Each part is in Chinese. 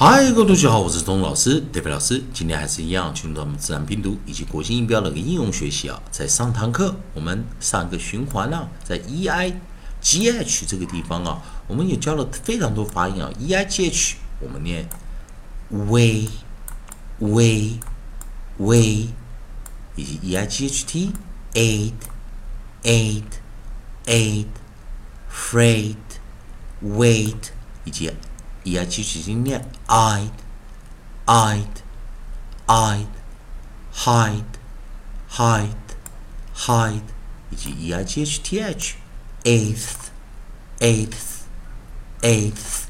嗨，各位同学好，我是钟老师，David 老师。今天还是一样，进入到我们自然拼读以及国际音标的一个应用学习啊。在上堂课，我们上一个循环呢，在 e i g h 这个地方啊，我们也教了非常多发音啊。e i g h 我们念 way way way，以及 e i g h t eight eight eight freight weight 以及。E i g h 音念 i i i hide hide hide 以及 e i g h t h eighth eighth eighth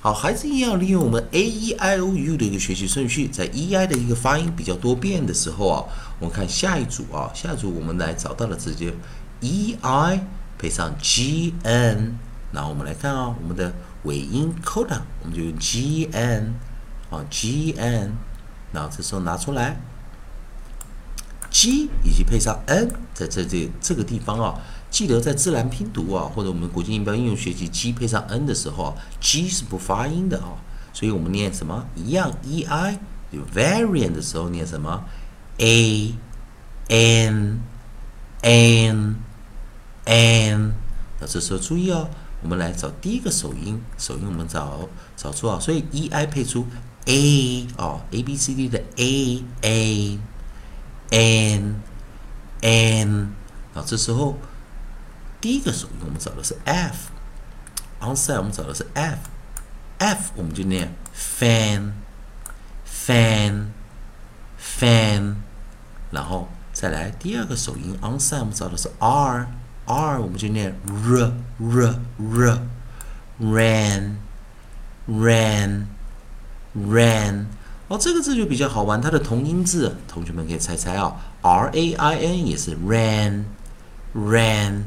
好，孩子一样利用我们 a e i o u 的一个学习顺序，在 e i 的一个发音比较多变的时候啊，我们看下一组啊，下一组我们来找到了直接 e i 配上 g n，那我们来看啊，我们的。尾音 coda，我们就用 g n 啊 g n，然后这时候拿出来 g 以及配上 n，在这这这个地方啊，记得在自然拼读啊，或者我们国际音标应用学习 g 配上 n 的时候啊，g 是不发音的啊，所以我们念什么一样 e i 有 variant 的时候念什么 a n n n，那这时候注意哦。我们来找第一个首音，首音我们找找出啊，所以 e i 配出 a 哦，a b c d 的 a a n n 啊，这时候第一个首音我们找的是 f，onside 我们找的是 f，f 我们就念 fan fan fan，然后再来第二个首音 onside 我们找的是 r。R 我们就念 r r r ran ran ran 哦，这个字就比较好玩，它的同音字，同学们可以猜猜啊，r a i n 也是 ran ran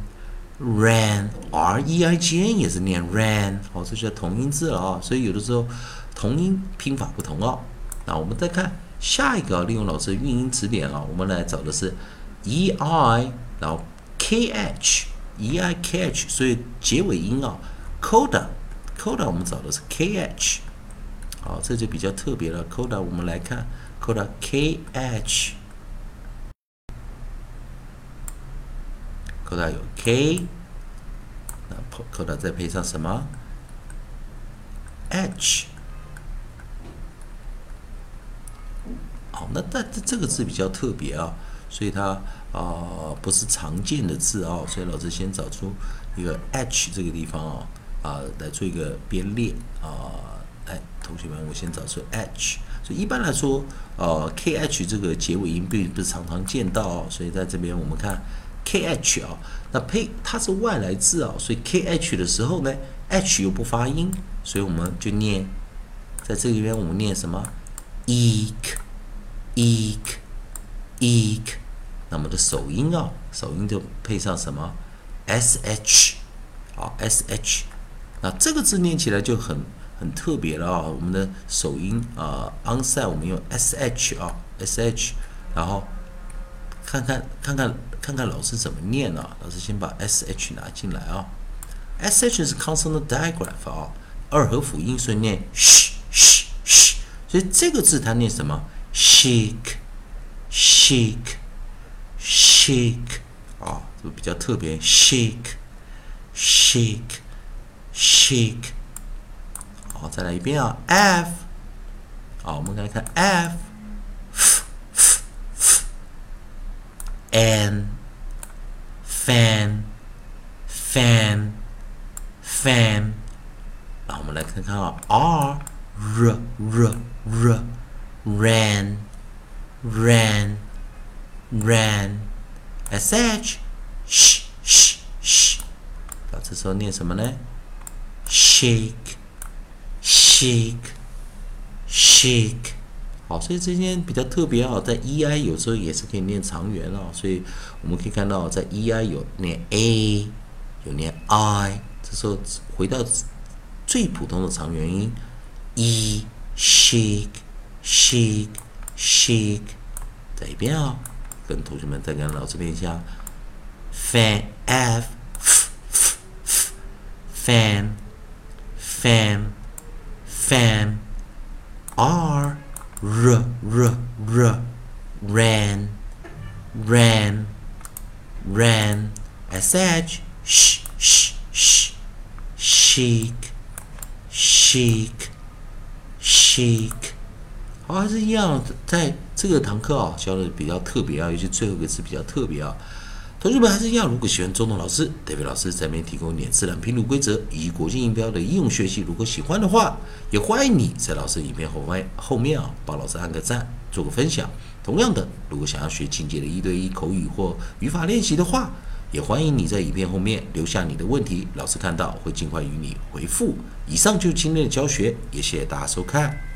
ran r e i g n 也是念 ran，哦，这叫同音字了啊，所以有的时候同音拼法不同哦。那我们再看下一个，利用老师的韵音词典啊，我们来找的是 e i，然后。K h e i k h，所以结尾音啊，coda coda，我们找的是 k h，好，这就比较特别了。coda，我们来看 coda k h，coda 有 k，那 coda 再配上什么？H，好，那但这这个字比较特别啊，所以它。啊，不是常见的字啊，所以老师先找出一个 h 这个地方啊，啊，来做一个编列啊。来，同学们，我先找出 h。所以一般来说，呃，kh 这个结尾音并不是常常见到，所以在这边我们看 kh 啊，那呸它是外来字啊，所以 kh 的时候呢，h 又不发音，所以我们就念，在这里边我们念什么 eek eek eek，。那么的首音啊，首音就配上什么？sh，好，sh，那这个字念起来就很很特别了啊。我们的首音啊，onside 我们用 sh 啊，sh，然后看看看看看看老师怎么念啊。老师先把 sh 拿进来啊，sh 是 consonant digraph 啊，二合辅音，所以念 sh sh sh，所以这个字它念什么？shake，shake。Shake 啊，这个比较特别，shake，shake，shake。好，再来一遍啊，f。好，我们来看 f，f，fan，fan，fan。那我们来看看啊，r，r，r，r，ran，ran。ran ran ran sh sh sh，那这时候念什么呢？shake shake shake，好，所以这边比较特别哦，在 e i 有时候也是可以念长元哦，所以我们可以看到在 e i 有念 a，有念 i，这时候回到最普通的长元音 e shake shake shake，再一遍哦。跟同学们再跟老师练一下，fan f f fan fan fan r r r r ran ran ran sh sh sh sh chic chic chic 哦，还是一样，在这个堂课啊，教的比较特别啊，尤其最后一个词比较特别啊。同学们还是一样，如果喜欢中东老师、特别老师在面提供点自然拼读规则以及国际音标的应用学习，如果喜欢的话，也欢迎你在老师影片后面后面啊，帮老师按个赞，做个分享。同样的，如果想要学进阶的一对一口语或语法练习的话，也欢迎你在影片后面留下你的问题，老师看到会尽快与你回复。以上就是今天的教学，也谢谢大家收看。